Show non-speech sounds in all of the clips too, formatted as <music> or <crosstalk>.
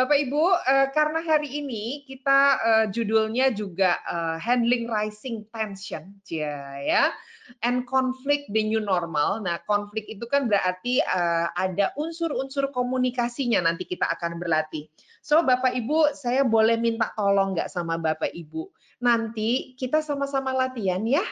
Bapak Ibu, uh, karena hari ini kita uh, judulnya juga uh, handling rising tension, ya, and conflict the new normal. Nah, konflik itu kan berarti ada unsur-unsur komunikasinya nanti kita akan berlatih. So, Bapak Ibu, saya boleh minta tolong nggak sama Bapak Ibu? Nanti kita sama-sama latihan ya.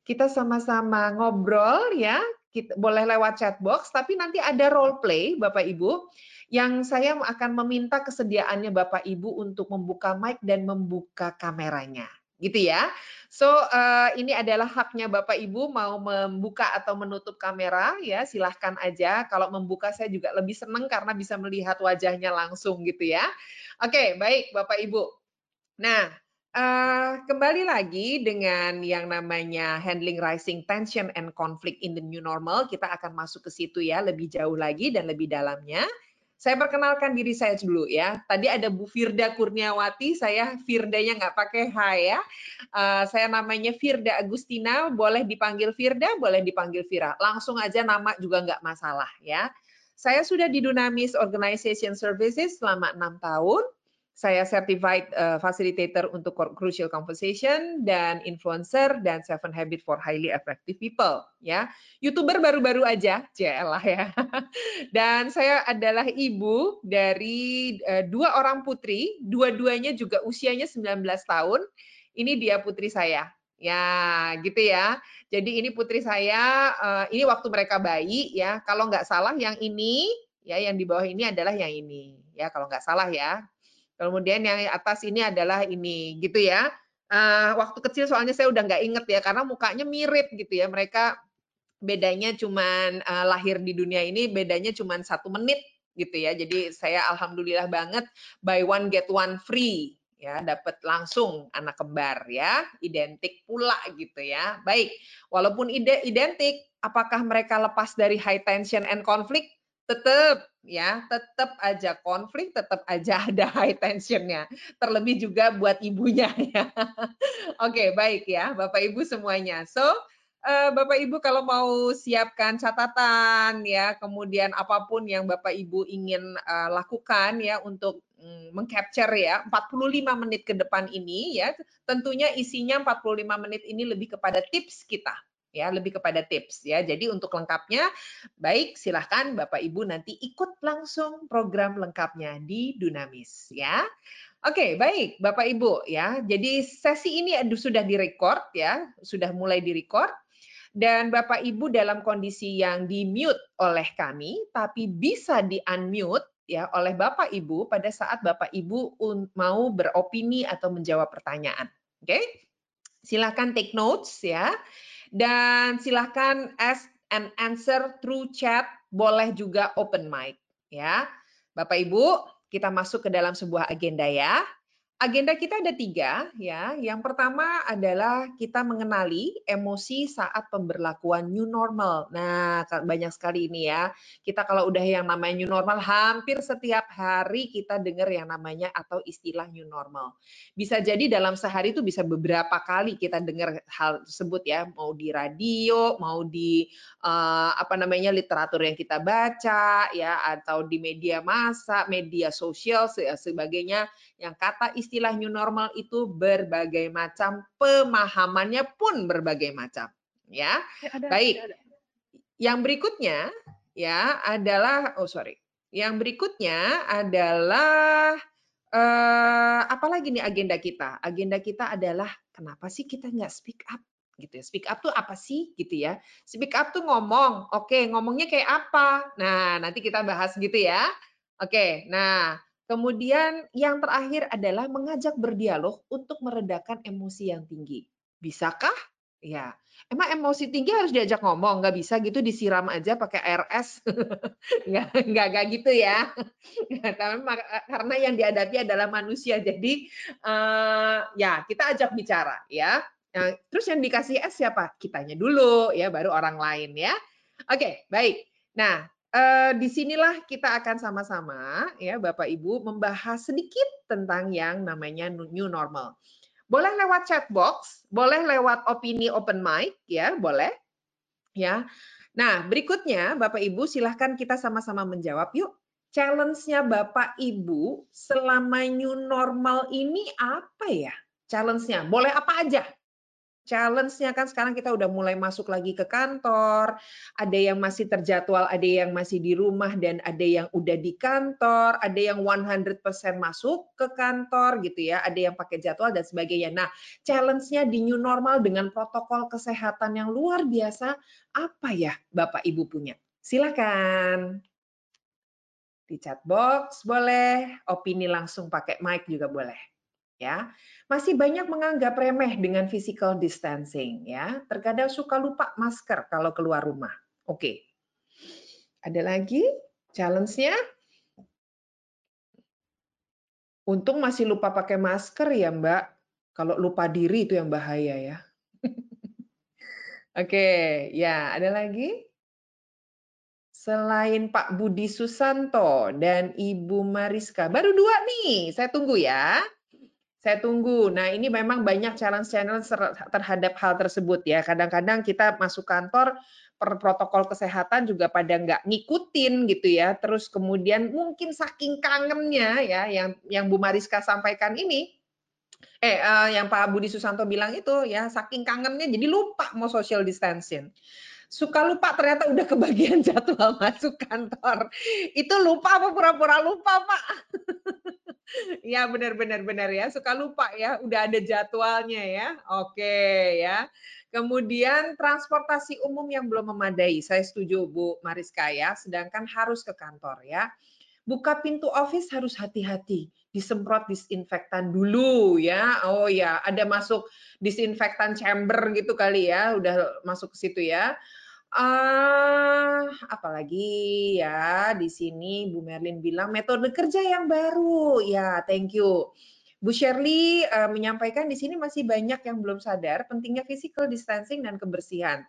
Kita sama-sama ngobrol ya. Kita boleh lewat chat box, tapi nanti ada role play, Bapak Ibu yang saya akan meminta kesediaannya Bapak Ibu untuk membuka mic dan membuka kameranya gitu ya. So uh, ini adalah haknya Bapak Ibu mau membuka atau menutup kamera ya silahkan aja. Kalau membuka saya juga lebih senang karena bisa melihat wajahnya langsung gitu ya. Oke baik Bapak Ibu. Nah Uh, kembali lagi dengan yang namanya handling rising tension and conflict in the new normal, kita akan masuk ke situ ya lebih jauh lagi dan lebih dalamnya. Saya perkenalkan diri saya dulu ya. Tadi ada Bu Firda Kurniawati, saya Firdanya nggak pakai H ya. Uh, saya namanya Firda Agustina, boleh dipanggil Firda, boleh dipanggil Vira. Langsung aja nama juga nggak masalah ya. Saya sudah di Dunamis Organization Services selama enam tahun saya certified uh, facilitator untuk crucial conversation dan influencer dan seven habit for highly effective people ya. Youtuber baru-baru aja lah ya. <laughs> Dan saya adalah ibu dari uh, dua orang putri dua-duanya juga usianya 19 tahun. Ini dia putri saya ya gitu ya. Jadi ini putri saya uh, ini waktu mereka bayi ya. Kalau nggak salah yang ini ya yang di bawah ini adalah yang ini ya kalau nggak salah ya Kemudian yang atas ini adalah ini gitu ya. Uh, waktu kecil soalnya saya udah nggak inget ya karena mukanya mirip gitu ya. Mereka bedanya cuman uh, lahir di dunia ini bedanya cuman satu menit gitu ya. Jadi saya alhamdulillah banget buy one get one free ya dapat langsung anak kembar ya identik pula gitu ya baik walaupun ide identik apakah mereka lepas dari high tension and conflict tetap ya tetap aja konflik tetap aja ada high tensionnya. Terlebih juga buat ibunya ya. <laughs> Oke baik ya bapak ibu semuanya. So uh, bapak ibu kalau mau siapkan catatan ya kemudian apa pun yang bapak ibu ingin uh, lakukan ya untuk um, mengcapture ya 45 menit ke depan ini ya tentunya isinya 45 menit ini lebih kepada tips kita ya lebih kepada tips ya. Jadi untuk lengkapnya baik silahkan Bapak Ibu nanti ikut langsung program lengkapnya di Dunamis ya. Oke, baik Bapak Ibu ya. Jadi sesi ini sudah direcord ya, sudah mulai direcord dan Bapak Ibu dalam kondisi yang di-mute oleh kami tapi bisa di-unmute ya oleh Bapak Ibu pada saat Bapak Ibu mau beropini atau menjawab pertanyaan. Oke? Silakan take notes ya. Dan silahkan ask and answer through chat, boleh juga open mic. ya. Bapak Ibu, kita masuk ke dalam sebuah agenda ya. Agenda kita ada tiga, ya. Yang pertama adalah kita mengenali emosi saat pemberlakuan new normal. Nah, banyak sekali ini ya. Kita kalau udah yang namanya new normal, hampir setiap hari kita dengar yang namanya atau istilah new normal. Bisa jadi dalam sehari itu bisa beberapa kali kita dengar hal tersebut ya, mau di radio, mau di uh, apa namanya literatur yang kita baca, ya, atau di media massa, media sosial, sebagainya yang kata istilah new normal itu berbagai macam, pemahamannya pun berbagai macam. Ya, ya ada, baik. Ada, ada. Yang berikutnya ya adalah, oh sorry, yang berikutnya adalah eh, apalagi nih agenda kita? Agenda kita adalah kenapa sih kita nggak speak up? gitu ya. Speak up tuh apa sih gitu ya? Speak up tuh ngomong. Oke, ngomongnya kayak apa? Nah, nanti kita bahas gitu ya. Oke, nah Kemudian yang terakhir adalah mengajak berdialog untuk meredakan emosi yang tinggi. Bisakah? Ya, emang emosi tinggi harus diajak ngomong, nggak bisa gitu disiram aja pakai ARS, <laughs> nggak nggak nggak gitu ya. Karena yang dihadapi adalah manusia, jadi uh, ya kita ajak bicara ya. Nah, terus yang dikasih S siapa? Kitanya dulu ya, baru orang lain ya. Oke, baik. Nah, Uh, di sinilah kita akan sama-sama ya Bapak Ibu membahas sedikit tentang yang namanya new normal. Boleh lewat chat box, boleh lewat opini open mic ya, boleh. Ya. Nah, berikutnya Bapak Ibu silahkan kita sama-sama menjawab yuk. challenge-nya Bapak Ibu selama new normal ini apa ya? Challenge-nya boleh apa aja? Challenge-nya kan sekarang kita udah mulai masuk lagi ke kantor, ada yang masih terjadwal, ada yang masih di rumah dan ada yang udah di kantor, ada yang 100% masuk ke kantor gitu ya, ada yang pakai jadwal dan sebagainya. Nah, challenge-nya di new normal dengan protokol kesehatan yang luar biasa, apa ya Bapak Ibu punya? Silakan. Di chat box boleh, opini langsung pakai mic juga boleh. Ya masih banyak menganggap remeh dengan physical distancing ya. Terkadang suka lupa masker kalau keluar rumah. Oke. Ada lagi challenge-nya? Untung masih lupa pakai masker ya, Mbak. Kalau lupa diri itu yang bahaya ya. <laughs> Oke, ya, ada lagi? Selain Pak Budi Susanto dan Ibu Mariska, baru dua nih, saya tunggu ya. Saya tunggu. Nah, ini memang banyak challenge-challenge terhadap hal tersebut ya. Kadang-kadang kita masuk kantor per protokol kesehatan juga pada nggak ngikutin gitu ya. Terus kemudian mungkin saking kangennya ya yang yang Bu Mariska sampaikan ini eh uh, yang Pak Budi Susanto bilang itu ya saking kangennya jadi lupa mau social distancing suka lupa ternyata udah kebagian <laughs> jadwal masuk kantor. Itu lupa apa? Pura-pura lupa, Pak? <laughs> ya benar benar benar ya. Suka lupa ya udah ada jadwalnya ya. Oke ya. Kemudian transportasi umum yang belum memadai. Saya setuju Bu Mariska ya. Sedangkan harus ke kantor ya. Buka pintu office harus hati-hati. Disemprot disinfektan dulu ya. Oh ya ada masuk disinfektan chamber gitu kali ya. Udah masuk ke situ ya Uh, apalagi ya di sini Bu Merlin bilang metode kerja yang baru. Ya, thank you. Bu Shirley uh, menyampaikan di sini masih banyak yang belum sadar pentingnya physical distancing dan kebersihan.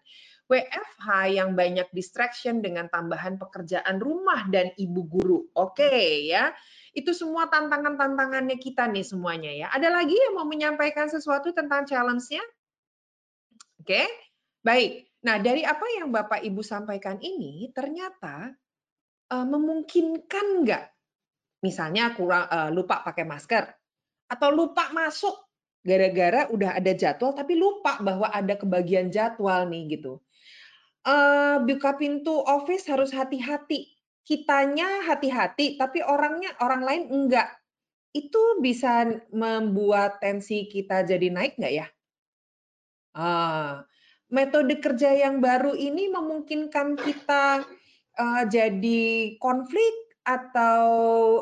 WFH yang banyak distraction dengan tambahan pekerjaan rumah dan ibu guru. Oke okay, ya. Itu semua tantangan-tantangannya kita nih semuanya ya. Ada lagi yang mau menyampaikan sesuatu tentang challenge-nya? Oke. Okay? Baik. Nah, dari apa yang Bapak Ibu sampaikan ini ternyata uh, memungkinkan nggak? Misalnya kurang uh, lupa pakai masker atau lupa masuk gara-gara udah ada jadwal tapi lupa bahwa ada kebagian jadwal nih gitu. Uh, buka pintu office harus hati-hati. Kitanya hati-hati tapi orangnya orang lain enggak. Itu bisa membuat tensi kita jadi naik nggak ya? Ah, metode kerja yang baru ini memungkinkan kita uh, jadi konflik atau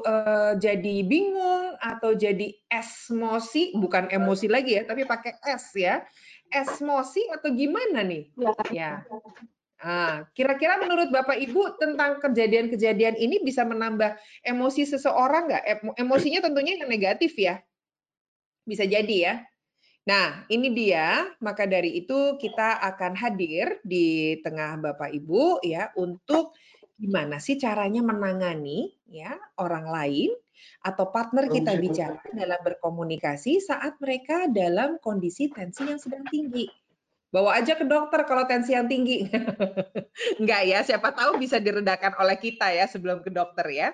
uh, jadi bingung atau jadi esmosi bukan emosi lagi ya tapi pakai es ya esmosi atau gimana nih ya, ya. Nah, kira-kira menurut Bapak Ibu tentang kejadian-kejadian ini bisa menambah emosi seseorang nggak? Emosinya tentunya yang negatif ya. Bisa jadi ya. Nah, ini dia. Maka dari itu kita akan hadir di tengah Bapak Ibu ya untuk gimana sih caranya menangani ya orang lain atau partner kita bicara dalam berkomunikasi saat mereka dalam kondisi tensi yang sedang tinggi. Bawa aja ke dokter kalau tensi yang tinggi. <laughs> Enggak ya, siapa tahu bisa diredakan oleh kita ya sebelum ke dokter ya.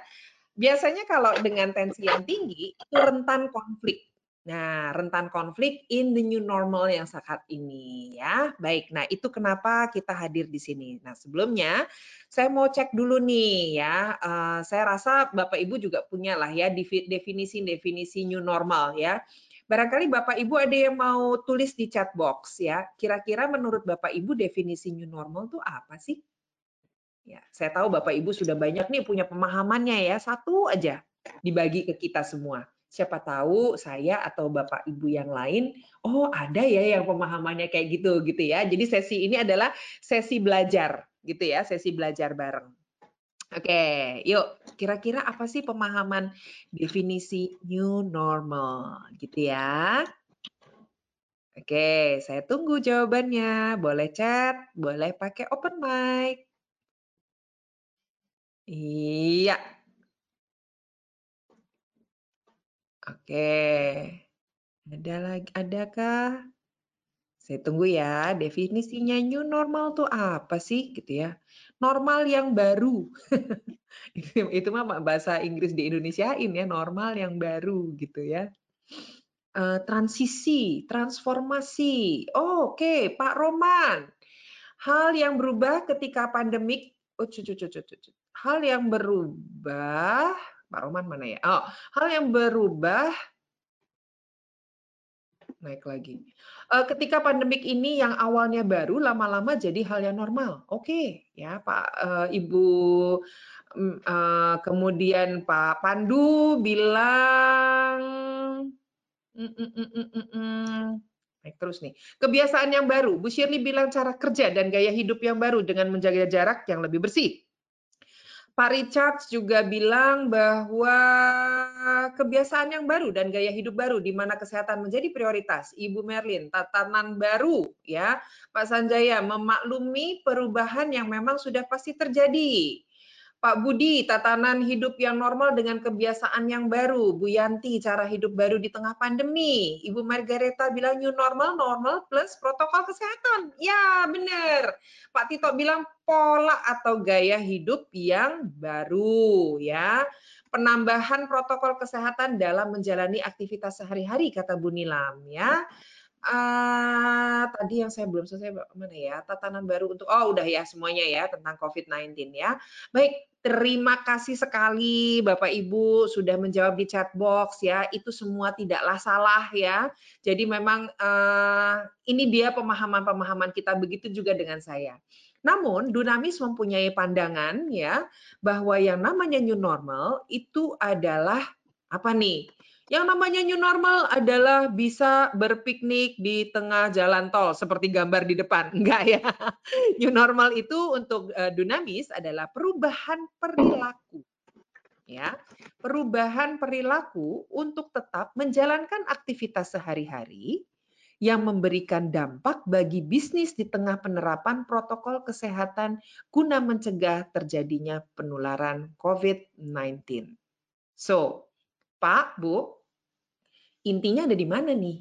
Biasanya kalau dengan tensi yang tinggi itu rentan konflik Nah, rentan konflik in the new normal yang saat ini ya. Baik, nah itu kenapa kita hadir di sini. Nah, sebelumnya saya mau cek dulu nih ya. Uh, saya rasa Bapak Ibu juga punya lah ya definisi-definisi new normal ya. Barangkali Bapak Ibu ada yang mau tulis di chat box ya. Kira-kira menurut Bapak Ibu definisi new normal itu apa sih? Ya, saya tahu Bapak Ibu sudah banyak nih punya pemahamannya ya. Satu aja dibagi ke kita semua siapa tahu saya atau Bapak Ibu yang lain, oh ada ya yang pemahamannya kayak gitu gitu ya. Jadi sesi ini adalah sesi belajar gitu ya, sesi belajar bareng. Oke, yuk kira-kira apa sih pemahaman definisi new normal gitu ya? Oke, saya tunggu jawabannya. Boleh chat, boleh pakai open mic. Iya, Oke. Ada lagi adakah? Saya tunggu ya, definisinya new normal tuh apa sih gitu ya? Normal yang baru. <laughs> itu, itu mah bahasa Inggris di Indonesiain ya, normal yang baru gitu ya. Uh, transisi, transformasi. Oh, Oke, okay. Pak Roman. Hal yang berubah ketika pandemik. Oh, cucu, cucu, cucu. Hal yang berubah. Pak Roman mana ya? Oh, hal yang berubah naik lagi. Uh, ketika pandemik ini yang awalnya baru lama-lama jadi hal yang normal. Oke, okay, ya Pak uh, Ibu uh, kemudian Pak Pandu bilang mm, mm, mm, mm, mm, mm. Naik terus nih. Kebiasaan yang baru. Bu Shirley bilang cara kerja dan gaya hidup yang baru dengan menjaga jarak yang lebih bersih. Pak Richard juga bilang bahwa kebiasaan yang baru dan gaya hidup baru di mana kesehatan menjadi prioritas. Ibu Merlin, tatanan baru ya. Pak Sanjaya memaklumi perubahan yang memang sudah pasti terjadi. Pak Budi, tatanan hidup yang normal dengan kebiasaan yang baru. Bu Yanti, cara hidup baru di tengah pandemi. Ibu Margareta bilang new normal, normal plus protokol kesehatan. Ya, benar. Pak Tito bilang pola atau gaya hidup yang baru. ya. Penambahan protokol kesehatan dalam menjalani aktivitas sehari-hari, kata Bu Nilam. ya. Uh, tadi yang saya belum selesai mana ya? Tatanan baru untuk oh udah ya semuanya ya tentang COVID-19 ya. Baik terima kasih sekali Bapak Ibu sudah menjawab di chat box ya. Itu semua tidaklah salah ya. Jadi memang uh, ini dia pemahaman-pemahaman kita begitu juga dengan saya. Namun Dunamis mempunyai pandangan ya bahwa yang namanya new normal itu adalah apa nih yang namanya new normal adalah bisa berpiknik di tengah jalan tol seperti gambar di depan. <laughs> Enggak ya. New normal itu untuk uh, Dunamis adalah perubahan perilaku. Ya, perubahan perilaku untuk tetap menjalankan aktivitas sehari-hari yang memberikan dampak bagi bisnis di tengah penerapan protokol kesehatan guna mencegah terjadinya penularan COVID-19. So, Pak, Bu, intinya ada di mana nih?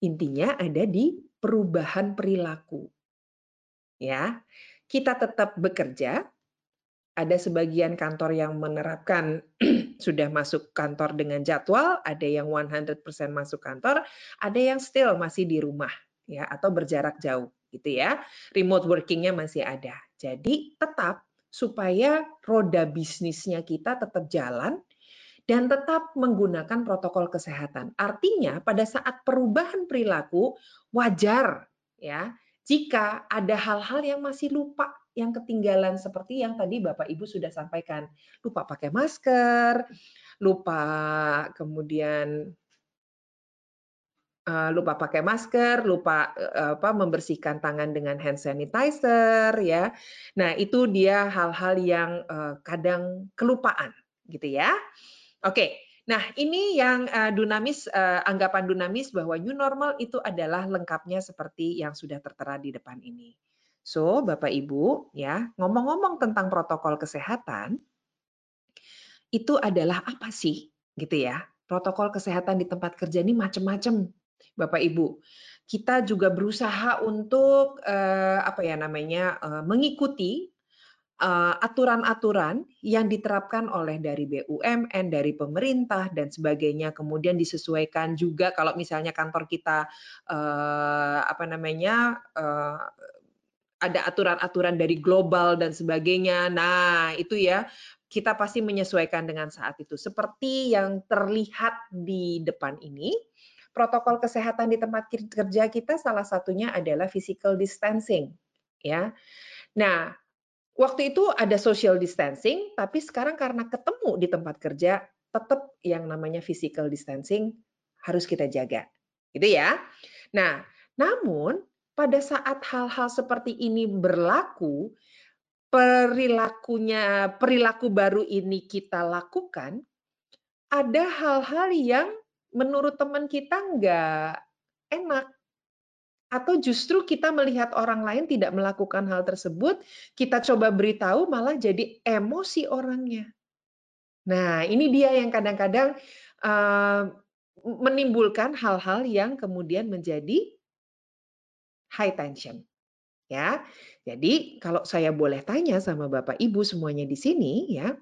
Intinya ada di perubahan perilaku. Ya, kita tetap bekerja. Ada sebagian kantor yang menerapkan <clears throat> sudah masuk kantor dengan jadwal, ada yang 100% masuk kantor, ada yang still masih di rumah ya atau berjarak jauh gitu ya. Remote workingnya masih ada. Jadi tetap supaya roda bisnisnya kita tetap jalan, dan tetap menggunakan protokol kesehatan. Artinya pada saat perubahan perilaku wajar ya jika ada hal-hal yang masih lupa yang ketinggalan seperti yang tadi Bapak Ibu sudah sampaikan. Lupa pakai masker, lupa kemudian uh, lupa pakai masker, lupa uh, apa membersihkan tangan dengan hand sanitizer ya. Nah, itu dia hal-hal yang uh, kadang kelupaan gitu ya. Oke, nah ini yang uh, dunamis, uh, anggapan dunamis bahwa new normal itu adalah lengkapnya seperti yang sudah tertera di depan ini. So, Bapak Ibu, ya ngomong-ngomong tentang protokol kesehatan, itu adalah apa sih, gitu ya? Protokol kesehatan di tempat kerja ini macam-macam, Bapak Ibu. Kita juga berusaha untuk uh, apa ya namanya uh, mengikuti Eh, aturan-aturan yang diterapkan oleh dari BUMN, dari pemerintah dan sebagainya, kemudian disesuaikan juga kalau misalnya kantor kita uh, apa namanya uh, ada aturan-aturan dari global dan sebagainya. Nah, itu ya kita pasti menyesuaikan dengan saat itu. Seperti yang terlihat di depan ini, protokol kesehatan di tempat kerja kita salah satunya adalah physical distancing, ya. Nah, Waktu itu ada social distancing, tapi sekarang karena ketemu di tempat kerja, tetap yang namanya physical distancing harus kita jaga. Gitu ya. Nah, namun pada saat hal-hal seperti ini berlaku, perilakunya perilaku baru ini kita lakukan, ada hal-hal yang menurut teman kita nggak enak atau justru kita melihat orang lain tidak melakukan hal tersebut, kita coba beritahu malah jadi emosi orangnya. Nah, ini dia yang kadang-kadang uh, menimbulkan hal-hal yang kemudian menjadi high tension. Ya. Jadi kalau saya boleh tanya sama Bapak Ibu semuanya di sini ya,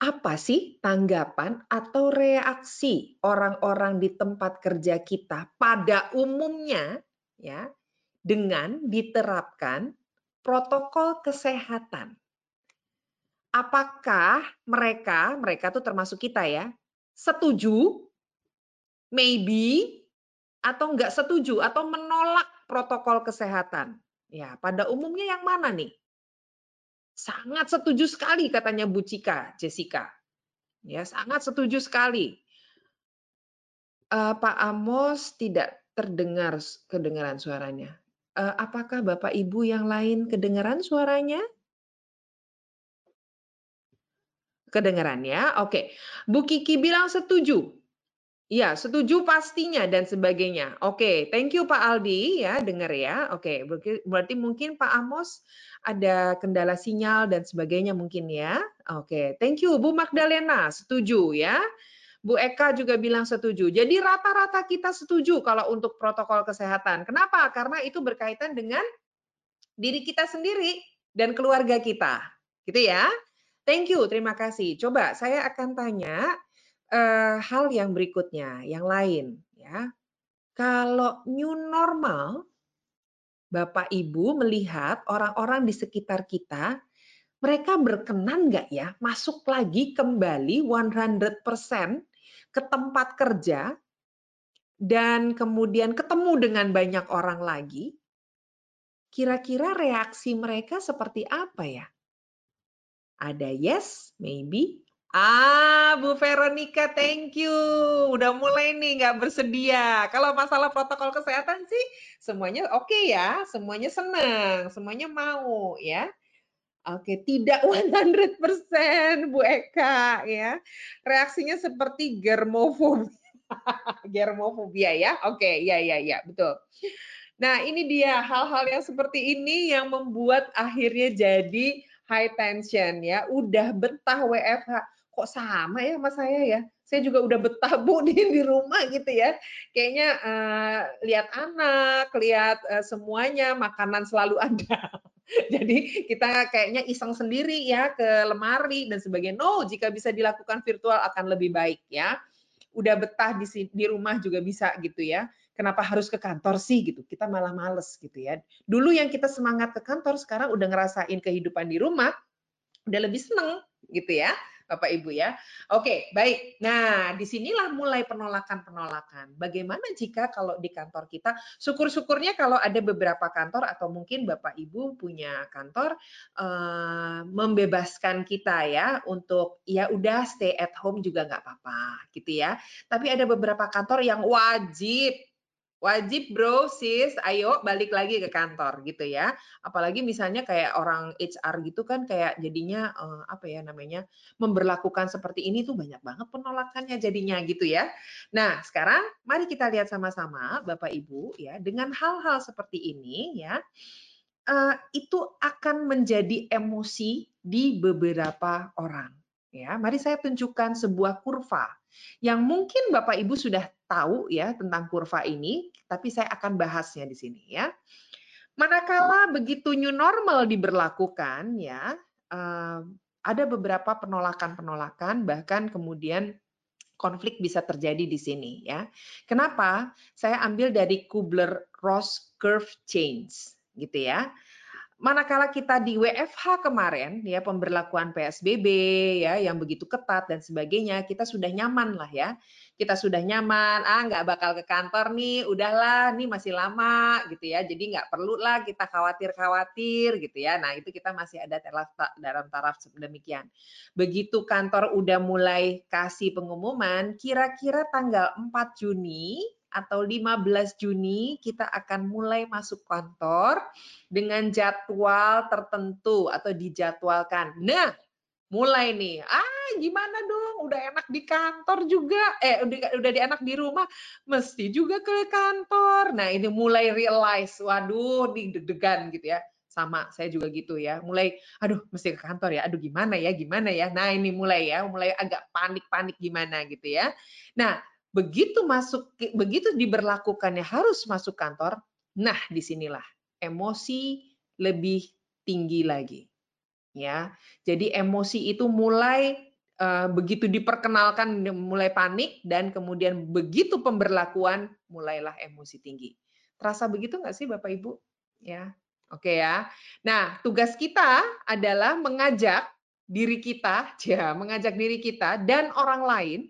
apa sih tanggapan atau reaksi orang-orang di tempat kerja kita pada umumnya ya dengan diterapkan protokol kesehatan? Apakah mereka, mereka tuh termasuk kita ya, setuju, maybe, atau enggak setuju, atau menolak protokol kesehatan? Ya, pada umumnya yang mana nih? Sangat setuju sekali katanya Bu Cika, Jessica. Ya, sangat setuju sekali. Uh, Pak Amos tidak terdengar kedengaran suaranya. Uh, apakah Bapak Ibu yang lain kedengaran suaranya? Kedengaran ya? Oke. Bu Kiki bilang setuju. Ya, setuju pastinya dan sebagainya. Oke, thank you Pak Aldi ya, dengar ya. Oke, berarti mungkin Pak Amos ada kendala sinyal dan sebagainya mungkin ya. Oke, thank you Bu Magdalena, setuju ya. Bu Eka juga bilang setuju. Jadi rata-rata kita setuju kalau untuk protokol kesehatan. Kenapa? Karena itu berkaitan dengan diri kita sendiri dan keluarga kita. Gitu ya. Thank you, terima kasih. Coba saya akan tanya uh, hal yang berikutnya, yang lain ya. Kalau new normal, Bapak Ibu melihat orang-orang di sekitar kita, mereka berkenan nggak ya masuk lagi kembali 100% ke tempat kerja dan kemudian ketemu dengan banyak orang lagi? Kira-kira reaksi mereka seperti apa ya? Ada yes, maybe. Ah, Bu Veronica, thank you. Udah mulai nih nggak bersedia. Kalau masalah protokol kesehatan sih semuanya oke okay ya, semuanya senang, semuanya mau ya. Oke, tidak <laughs> 100% Bu Eka ya. Reaksinya seperti germofobia. <laughs> germofobia ya. Oke, ya ya ya, betul. Nah, ini dia hal-hal yang seperti ini yang membuat akhirnya jadi high tension ya, udah betah WFH. Kok sama ya sama saya ya? Saya juga udah betah Bu <laughs> di, di rumah gitu ya. Kayaknya uh, lihat anak, lihat uh, semuanya, makanan selalu ada. <laughs> Jadi kita kayaknya iseng sendiri ya ke lemari dan sebagainya. No, jika bisa dilakukan virtual akan lebih baik ya. Udah betah di di rumah juga bisa gitu ya kenapa harus ke kantor sih gitu. Kita malah males gitu ya. Dulu yang kita semangat ke kantor sekarang udah ngerasain kehidupan di rumah, udah lebih seneng gitu ya. Bapak Ibu ya. Oke, baik. Nah, di sinilah mulai penolakan-penolakan. Bagaimana jika kalau di kantor kita, syukur-syukurnya kalau ada beberapa kantor atau mungkin Bapak Ibu punya kantor eh, membebaskan kita ya untuk ya udah stay at home juga nggak apa-apa gitu ya. Tapi ada beberapa kantor yang wajib Wajib bro, sis, ayo balik lagi ke kantor gitu ya. Apalagi misalnya kayak orang HR gitu kan kayak jadinya uh, apa ya namanya memberlakukan seperti ini tuh banyak banget penolakannya jadinya gitu ya. Nah sekarang mari kita lihat sama-sama Bapak Ibu ya dengan hal-hal seperti ini ya uh, itu akan menjadi emosi di beberapa orang. Ya, mari saya tunjukkan sebuah kurva yang mungkin Bapak Ibu sudah tahu ya tentang kurva ini, tapi saya akan bahasnya di sini ya. Manakala begitu new normal diberlakukan ya, eh, ada beberapa penolakan-penolakan bahkan kemudian konflik bisa terjadi di sini ya. Kenapa? Saya ambil dari Kubler-Ross curve change gitu ya manakala kita di WFH kemarin ya pemberlakuan PSBB ya yang begitu ketat dan sebagainya kita sudah nyaman lah ya. Kita sudah nyaman ah nggak bakal ke kantor nih udahlah nih masih lama gitu ya. Jadi nggak perlu lah kita khawatir khawatir gitu ya. Nah itu kita masih ada dalam taraf demikian begitu kantor udah mulai kasih pengumuman kira-kira tanggal 4 Juni atau 15 Juni kita akan mulai masuk kantor dengan jadwal tertentu atau dijadwalkan. Nah, mulai nih. Ah, gimana dong? Udah enak di kantor juga. Eh, udah udah di enak di rumah, mesti juga ke kantor. Nah, ini mulai realize, waduh, di deg-degan gitu ya. Sama, saya juga gitu ya. Mulai, aduh, mesti ke kantor ya. Aduh, gimana ya? Gimana ya? Nah, ini mulai ya, mulai agak panik-panik gimana gitu ya. Nah, begitu masuk begitu diberlakukannya harus masuk kantor, Nah, di sinilah emosi lebih tinggi lagi. Ya, jadi emosi itu mulai uh, begitu diperkenalkan mulai panik dan kemudian begitu pemberlakuan mulailah emosi tinggi. Terasa begitu nggak sih Bapak Ibu? Ya, oke ya. Nah, tugas kita adalah mengajak diri kita, <laughs> ya, mengajak diri kita dan orang lain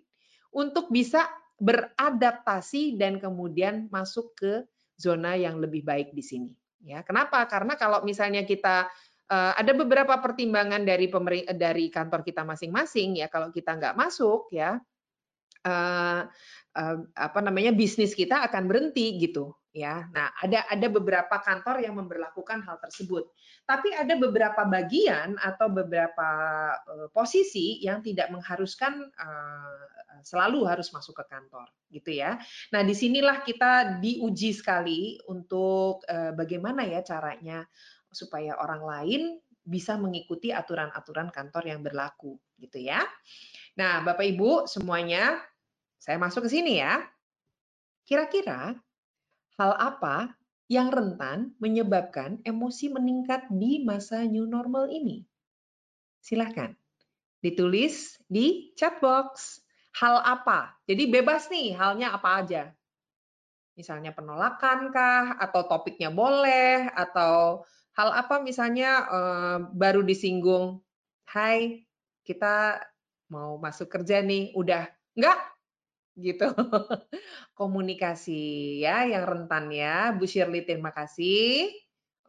untuk bisa beradaptasi dan kemudian masuk ke zona yang lebih baik di sini. Ya, kenapa? Karena kalau misalnya kita uh, ada beberapa pertimbangan dari dari kantor kita masing-masing ya, kalau kita nggak masuk ya, uh, apa namanya bisnis kita akan berhenti gitu ya. Nah, ada ada beberapa kantor yang memperlakukan hal tersebut. Tapi ada beberapa bagian atau beberapa uh, posisi yang tidak mengharuskan uh, selalu harus masuk ke kantor gitu ya. Nah, di sinilah kita diuji sekali untuk uh, bagaimana ya caranya supaya orang lain bisa mengikuti aturan-aturan kantor yang berlaku gitu ya. Nah, Bapak Ibu semuanya saya masuk ke sini ya. Kira-kira hal apa yang rentan menyebabkan emosi meningkat di masa new normal ini? Silahkan ditulis di chat box hal apa. Jadi bebas nih halnya apa aja. Misalnya penolakan kah, atau topiknya boleh, atau hal apa misalnya eh, baru disinggung, hai kita mau masuk kerja nih, udah enggak gitu. <laughs> Komunikasi ya yang rentan ya. Bu Shirley terima kasih.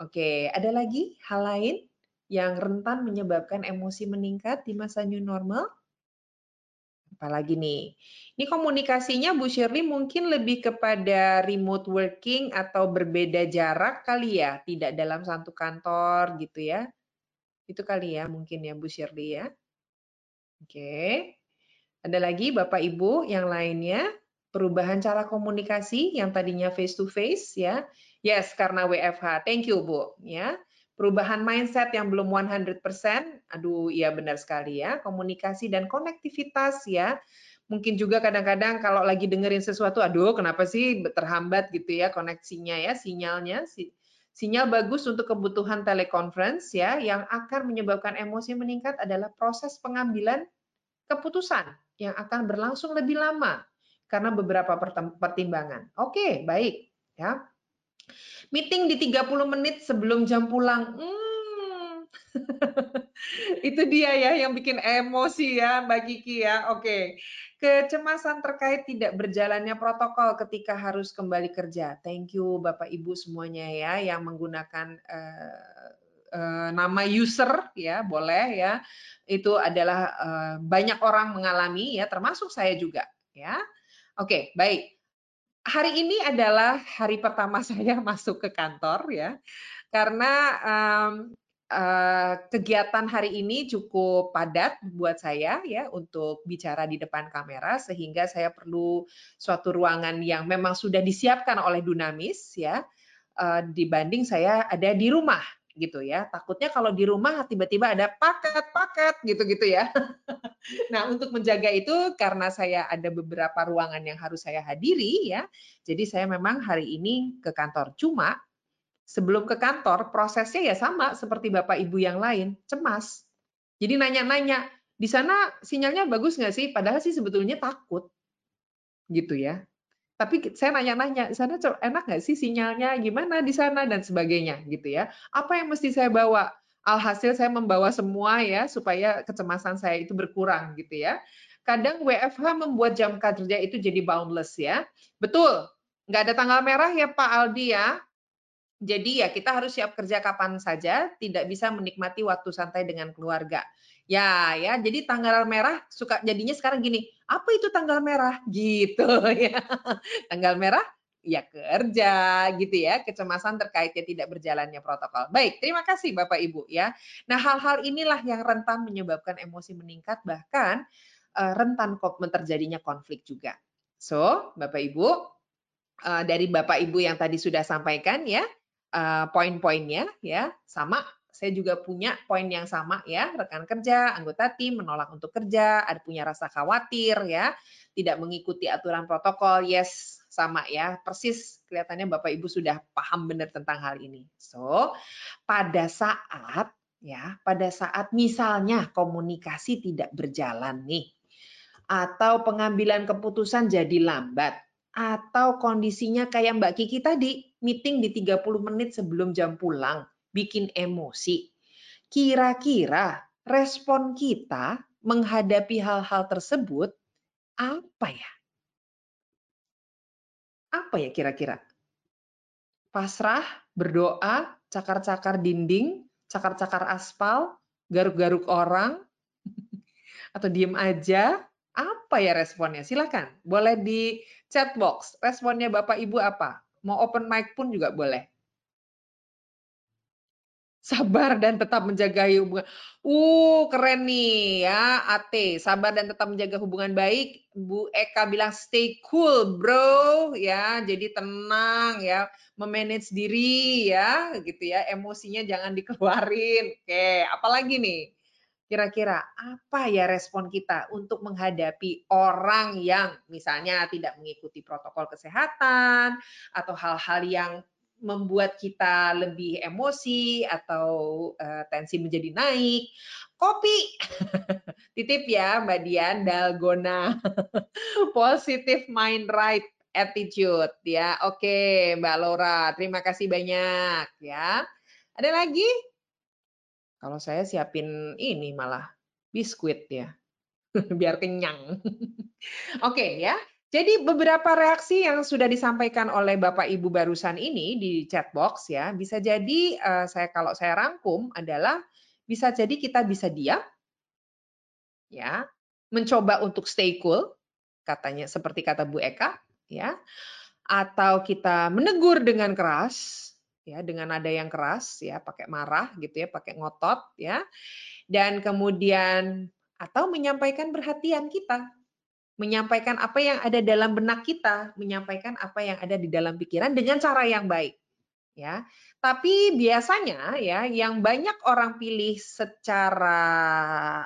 Oke, ada lagi hal lain yang rentan menyebabkan emosi meningkat di masa new normal? apalagi nih. Ini komunikasinya Bu Shirley mungkin lebih kepada remote working atau berbeda jarak kali ya, tidak dalam satu kantor gitu ya. Itu kali ya mungkin ya Bu Shirley ya. Oke. Ada lagi Bapak Ibu yang lainnya? Perubahan cara komunikasi yang tadinya face to face ya. Yes, karena WFH. Thank you Bu ya perubahan mindset yang belum 100%, aduh iya benar sekali ya, komunikasi dan konektivitas ya. Mungkin juga kadang-kadang kalau lagi dengerin sesuatu, aduh kenapa sih terhambat gitu ya koneksinya ya, sinyalnya. Sinyal bagus untuk kebutuhan teleconference ya, yang akan menyebabkan emosi meningkat adalah proses pengambilan keputusan yang akan berlangsung lebih lama karena beberapa pertimbangan. Oke, baik ya. Meeting di 30 menit sebelum jam pulang. Hmm. <laughs> itu dia ya yang bikin emosi ya Mbak Kiki ya. Oke. Kecemasan terkait tidak berjalannya protokol ketika harus kembali kerja. Thank you Bapak Ibu semuanya ya yang menggunakan uh, nama user ya, boleh ya. Itu adalah uh, banyak orang mengalami ya termasuk saya juga ya. Oke, baik hari ini adalah hari pertama <laughs> saya masuk ke kantor ya, karena um, uh, kegiatan hari ini cukup padat buat saya ya untuk bicara di depan kamera sehingga saya perlu suatu ruangan yang memang sudah disiapkan oleh Dunamis ya dibanding saya ada di rumah gitu ya. Takutnya kalau di rumah tiba-tiba ada paket-paket gitu-gitu ya. <laughs> nah, untuk menjaga itu karena saya ada beberapa ruangan yang harus saya hadiri ya. Jadi saya memang hari ini ke kantor. Cuma sebelum ke kantor prosesnya ya sama seperti Bapak Ibu yang lain, cemas. Jadi nanya-nanya, di sana sinyalnya bagus nggak sih? Padahal sih sebetulnya takut gitu ya tapi saya nanya-nanya, di sana enak nggak sih sinyalnya, gimana di sana, dan sebagainya gitu ya. Apa yang mesti saya bawa? Alhasil saya membawa semua ya, supaya kecemasan saya itu berkurang gitu ya. Kadang WFH membuat jam kerja itu jadi boundless ya. Betul, nggak ada tanggal merah ya Pak Aldi ya. Jadi ya kita harus siap kerja kapan saja, tidak bisa menikmati waktu santai dengan keluarga. Ya, ya. Jadi tanggal merah suka jadinya sekarang gini, apa itu tanggal merah? Gitu <laughs> ya. Tanggal merah ya kerja gitu ya, kecemasan terkaitnya tidak berjalannya protokol. Baik, terima kasih Bapak Ibu ya. Nah, hal-hal inilah yang rentan menyebabkan emosi meningkat bahkan uh, rentan terjadinya konflik juga. So, Bapak Ibu, uh, dari Bapak Ibu yang tadi sudah sampaikan ya, uh, poin-poinnya ya, sama saya juga punya poin yang sama ya, rekan kerja, anggota tim menolak untuk kerja, ada punya rasa khawatir ya, tidak mengikuti aturan protokol. Yes, sama ya, persis kelihatannya Bapak Ibu sudah paham benar tentang hal ini. So, pada saat ya, pada saat misalnya komunikasi tidak berjalan nih atau pengambilan keputusan jadi lambat atau kondisinya kayak Mbak Kiki tadi, meeting di 30 menit sebelum jam pulang bikin emosi. Kira-kira respon kita menghadapi hal-hal tersebut apa ya? Apa ya kira-kira? Pasrah, berdoa, cakar-cakar dinding, cakar-cakar aspal, garuk-garuk orang, <laughs> atau diem aja? Apa ya responnya? Silakan, boleh di chat box. Responnya Bapak Ibu apa? Mau open mic pun juga boleh sabar dan tetap menjaga hubungan. Uh, keren nih ya, AT, sabar dan tetap menjaga hubungan baik. Bu Eka bilang stay cool, bro, ya. Jadi tenang ya, memanage diri ya, gitu ya. Emosinya jangan dikeluarin. Oke, apalagi nih? Kira-kira apa ya respon kita untuk menghadapi orang yang misalnya tidak mengikuti protokol kesehatan atau hal-hal yang membuat kita lebih emosi atau uh, tensi menjadi naik. Kopi, <laughs> titip ya Mbak Dian, dalgona, <laughs> positive mind right attitude ya. Oke Mbak Laura, terima kasih banyak ya. Ada lagi? Kalau saya siapin ini malah biskuit ya, <laughs> biar kenyang. <laughs> Oke ya, jadi beberapa reaksi yang sudah disampaikan oleh Bapak Ibu barusan ini di chat box ya, bisa jadi uh, saya kalau saya rangkum adalah bisa jadi kita bisa diam ya, mencoba untuk stay cool katanya seperti kata Bu Eka ya. Atau kita menegur dengan keras ya, dengan nada yang keras ya, pakai marah gitu ya, pakai ngotot ya. Dan kemudian atau menyampaikan perhatian kita menyampaikan apa yang ada dalam benak kita, menyampaikan apa yang ada di dalam pikiran dengan cara yang baik. Ya. Tapi biasanya ya yang banyak orang pilih secara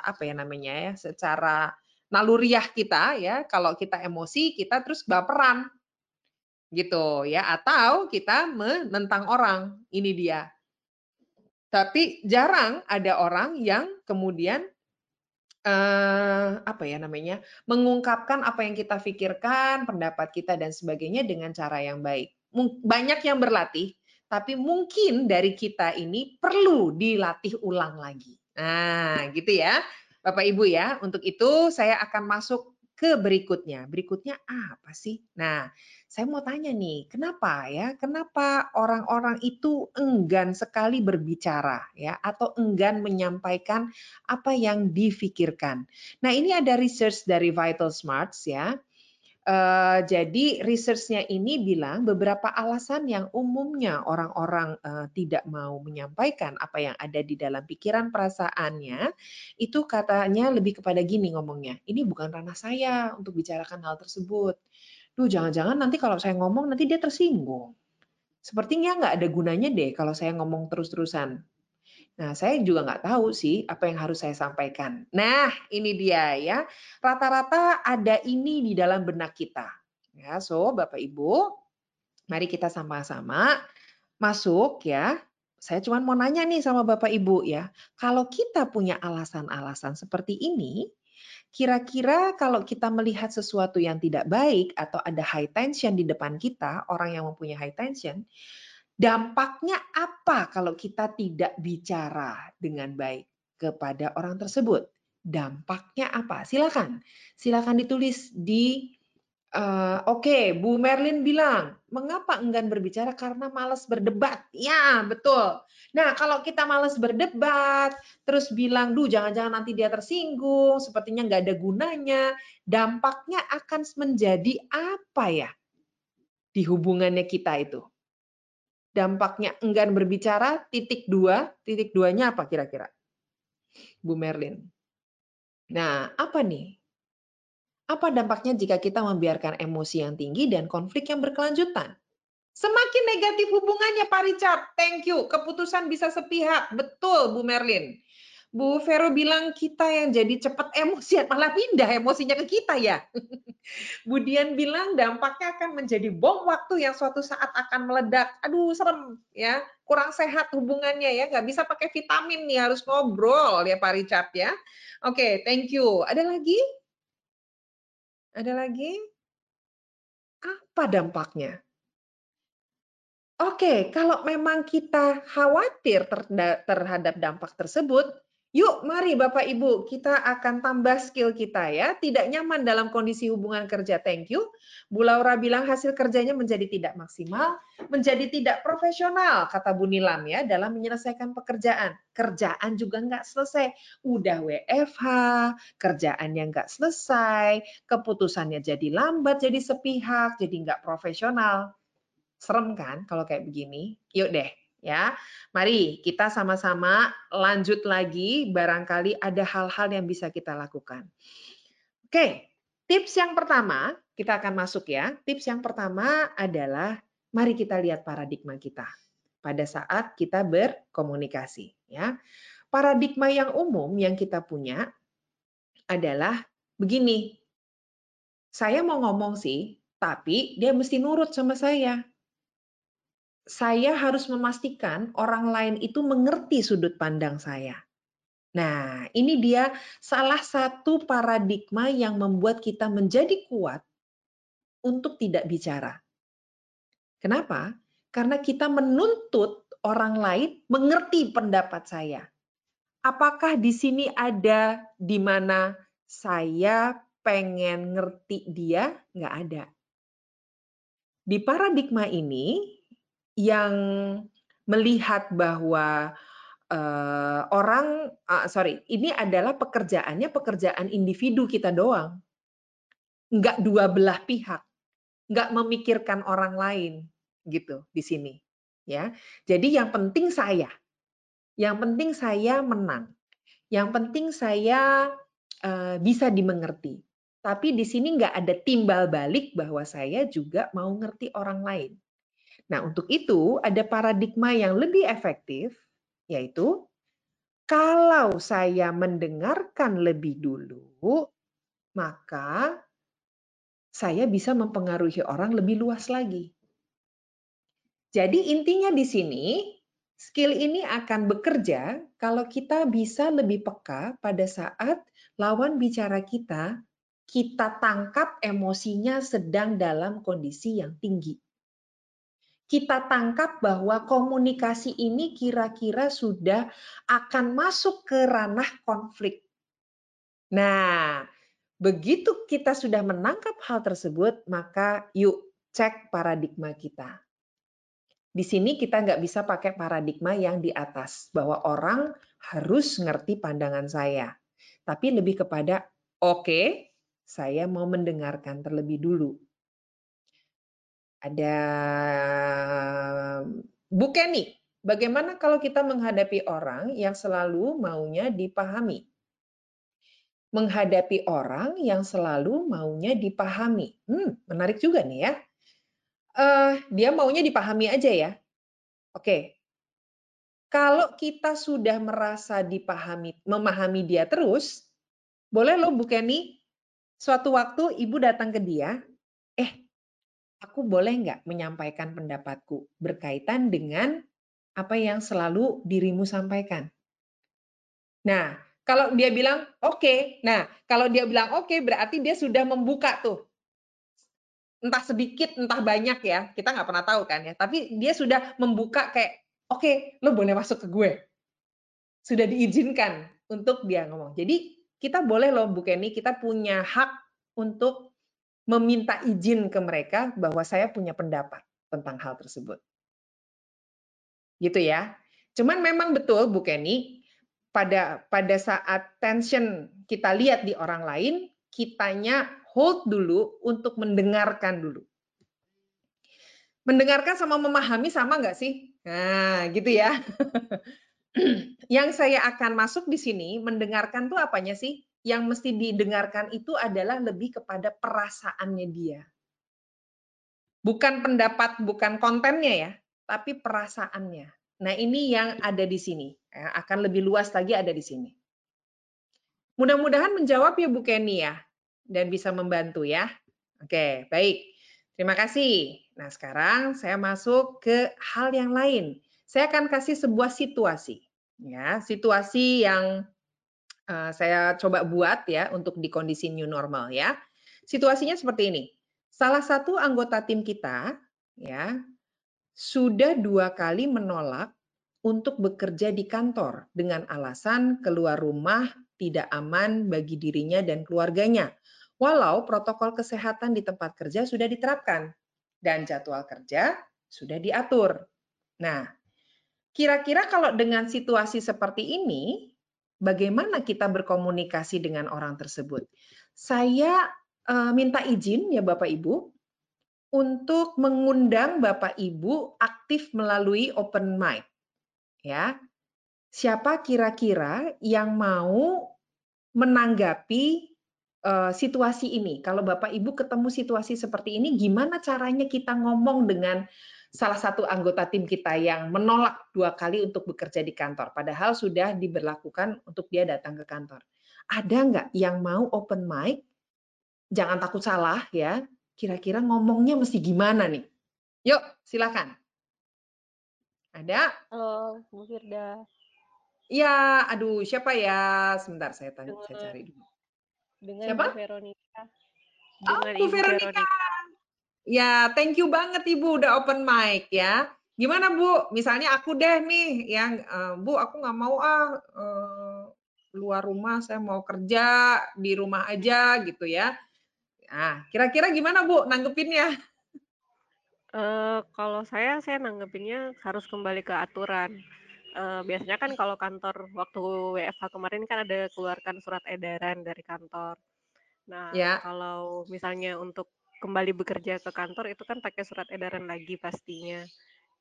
apa ya namanya ya, secara naluriah kita ya, kalau kita emosi kita terus baperan. Gitu ya, atau kita menentang orang. Ini dia. Tapi jarang ada orang yang kemudian uh, apa ya namanya, mengungkapkan apa yang kita pikirkan, pendapat kita dan sebagainya dengan cara yang baik. Banyak yang berlatih, tapi mungkin dari kita ini perlu dilatih ulang lagi. Nah, gitu ya. Bapak Ibu ya, untuk itu saya akan masuk ke berikutnya. Berikutnya apa sih? Nah, saya mau tanya nih, kenapa ya? Kenapa orang-orang itu enggan sekali berbicara ya atau enggan menyampaikan apa yang difikirkan? Nah, ini ada research dari Vital Smarts ya. Uh, jadi researchnya ini bilang beberapa alasan yang umumnya orang-orang uh, tidak mau menyampaikan apa yang ada di dalam pikiran perasaannya itu katanya lebih kepada gini ngomongnya ini bukan ranah saya untuk bicarakan hal tersebut. Duh jangan-jangan nanti kalau saya ngomong nanti dia tersinggung. Sepertinya nggak ada gunanya deh kalau saya ngomong terus-terusan. Nah, saya juga nggak tahu sih apa yang harus saya sampaikan. Nah, ini dia ya. Rata-rata ada ini di dalam benak kita. Ya, so Bapak Ibu, mari kita sama-sama masuk ya. Saya cuma mau nanya nih sama Bapak Ibu ya. Kalau kita punya alasan-alasan seperti ini, kira-kira kalau kita melihat sesuatu yang tidak baik atau ada high tension di depan kita, orang yang mempunyai high tension, Dampaknya apa kalau kita tidak bicara dengan baik kepada orang tersebut? Dampaknya apa? Silakan, silakan ditulis di Uh, Oke, okay, Bu Merlin bilang, mengapa enggan berbicara? Karena malas berdebat. Ya, betul. Nah, kalau kita malas berdebat, terus bilang, duh jangan-jangan nanti dia tersinggung, sepertinya nggak ada gunanya, dampaknya akan menjadi apa ya di hubungannya kita itu? Dampaknya enggan berbicara, titik dua, titik duanya apa kira-kira? Bu Merlin. Nah, apa nih? Apa dampaknya jika kita membiarkan emosi yang tinggi dan konflik yang berkelanjutan? Semakin negatif hubungannya Pak Richard. Thank you. Keputusan bisa sepihak. Betul Bu Merlin. Bu Vero bilang kita yang jadi cepat emosi, <laughs> malah pindah emosinya ke kita ya. <laughs> Bu Dian bilang dampaknya akan menjadi bom waktu yang suatu saat akan meledak. Aduh serem ya, kurang sehat hubungannya ya, nggak bisa pakai vitamin nih, harus ngobrol ya Pak Richard ya. Oke, okay, thank you. Ada lagi? Ada lagi? Apa dampaknya? Oke, kalau memang kita khawatir terhadap dampak tersebut, Yuk, mari Bapak Ibu, kita akan tambah skill kita ya. Tidak nyaman dalam kondisi hubungan kerja, thank you. Bu Laura bilang hasil kerjanya menjadi tidak maksimal, menjadi tidak profesional, kata Bu Nilam ya, dalam menyelesaikan pekerjaan. Kerjaan juga nggak selesai. Udah WFH, kerjaannya nggak selesai, keputusannya jadi lambat, jadi sepihak, jadi nggak profesional. Serem kan kalau kayak begini? Yuk deh, ya. Mari kita sama-sama lanjut lagi barangkali ada hal-hal yang bisa kita lakukan. Oke, tips yang pertama kita akan masuk ya. Tips yang pertama adalah mari kita lihat paradigma kita pada saat kita berkomunikasi ya. Paradigma yang umum yang kita punya adalah begini. Saya mau ngomong sih, tapi dia mesti nurut sama saya saya harus memastikan orang lain itu mengerti sudut pandang saya. Nah, ini dia salah satu paradigma yang membuat kita menjadi kuat untuk tidak bicara. Kenapa? Karena kita menuntut orang lain mengerti pendapat saya. Apakah di sini ada di mana saya pengen ngerti dia? Nggak ada. Di paradigma ini, yang melihat bahwa uh, orang uh, sorry ini adalah pekerjaannya pekerjaan individu kita doang. Nggak dua belah pihak. Nggak memikirkan orang lain gitu di sini ya. Jadi yang penting saya. Yang penting saya menang. Yang penting saya uh, bisa dimengerti. Tapi di sini nggak ada timbal balik bahwa saya juga mau ngerti orang lain Nah, untuk itu ada paradigma yang lebih efektif, yaitu kalau saya mendengarkan lebih dulu, maka saya bisa mempengaruhi orang lebih luas lagi. Jadi intinya di sini, skill ini akan bekerja kalau kita bisa lebih peka pada saat lawan bicara kita, kita tangkap emosinya sedang dalam kondisi yang tinggi kita tangkap bahwa komunikasi ini kira-kira sudah akan masuk ke ranah konflik. Nah, begitu kita sudah menangkap hal tersebut, maka yuk cek paradigma kita. Di sini kita nggak bisa pakai paradigma yang di atas, bahwa orang harus ngerti pandangan saya. Tapi lebih kepada, oke, okay, saya mau mendengarkan terlebih dulu ada Bu Kenny, bagaimana kalau kita menghadapi orang yang selalu maunya dipahami? Menghadapi orang yang selalu maunya dipahami. Hmm, menarik juga nih ya. Uh, dia maunya dipahami aja ya. Oke. Kalau kita sudah merasa dipahami, memahami dia terus, boleh loh Bu Kenny, suatu waktu ibu datang ke dia, aku boleh nggak menyampaikan pendapatku berkaitan dengan apa yang selalu dirimu sampaikan. Nah, kalau dia bilang oke, okay. nah kalau dia bilang oke okay, berarti dia sudah membuka tuh entah sedikit entah banyak ya kita nggak pernah tahu kan ya tapi dia sudah membuka kayak oke okay, lo boleh masuk ke gue sudah diizinkan untuk dia ngomong jadi kita boleh loh Bu Kenny kita punya hak untuk meminta izin ke mereka bahwa saya punya pendapat tentang hal tersebut. Gitu ya. Cuman memang betul Bu Kenny, pada pada saat tension kita lihat di orang lain, kitanya hold dulu untuk mendengarkan dulu. Mendengarkan sama memahami sama nggak sih? Nah, gitu ya. <clears throat> Yang saya akan masuk di sini, mendengarkan tuh apanya sih? Yang mesti didengarkan itu adalah lebih kepada perasaannya dia. Bukan pendapat, bukan kontennya ya, tapi perasaannya. Nah, ini yang ada di sini. Ya, akan lebih luas lagi ada di sini. Mudah-mudahan menjawab ya Bu Kenny ya, dan bisa membantu ya. Oke, baik. Terima kasih. Nah, sekarang saya masuk ke hal yang lain. Saya akan kasih sebuah situasi. Ya, situasi yang uh, saya coba buat ya untuk di kondisi new normal ya. Situasinya seperti ini. Salah satu anggota tim kita ya sudah dua kali menolak untuk bekerja di kantor dengan alasan keluar rumah tidak aman bagi dirinya dan keluarganya. Walau protokol kesehatan di tempat kerja sudah diterapkan dan jadwal kerja sudah diatur. Nah, kira-kira kalau dengan situasi seperti ini, bagaimana kita berkomunikasi dengan orang tersebut? Saya uh, minta izin ya Bapak Ibu untuk mengundang Bapak Ibu aktif melalui open mic. Ya. Siapa kira-kira yang mau menanggapi uh, situasi ini? Kalau Bapak Ibu ketemu situasi seperti ini, gimana caranya kita ngomong dengan salah satu anggota tim kita yang menolak dua kali untuk bekerja di kantor, padahal sudah diberlakukan untuk dia datang ke kantor. Ada nggak yang mau open mic? Jangan takut salah ya. Kira-kira ngomongnya mesti gimana nih? Yuk, silakan. Ada? Halo, Bu Firda. Ya, aduh, siapa ya? Sebentar, saya tanya, saya cari dulu. Dengan siapa? Bu Veronica. Oh, dengan oh, Bu Veronica. Veronica. Ya, thank you banget Ibu udah open mic ya. Gimana Bu? Misalnya aku deh nih yang uh, Bu, aku nggak mau ah uh, luar rumah, saya mau kerja di rumah aja gitu ya. Nah, kira-kira gimana Bu nanggepinnya? Uh, <laughs> kalau saya, saya nanggepinnya harus kembali ke aturan. Uh, biasanya kan kalau kantor waktu WFH kemarin kan ada keluarkan surat edaran dari kantor. Nah, ya. kalau misalnya untuk kembali bekerja ke kantor itu kan pakai surat edaran lagi pastinya.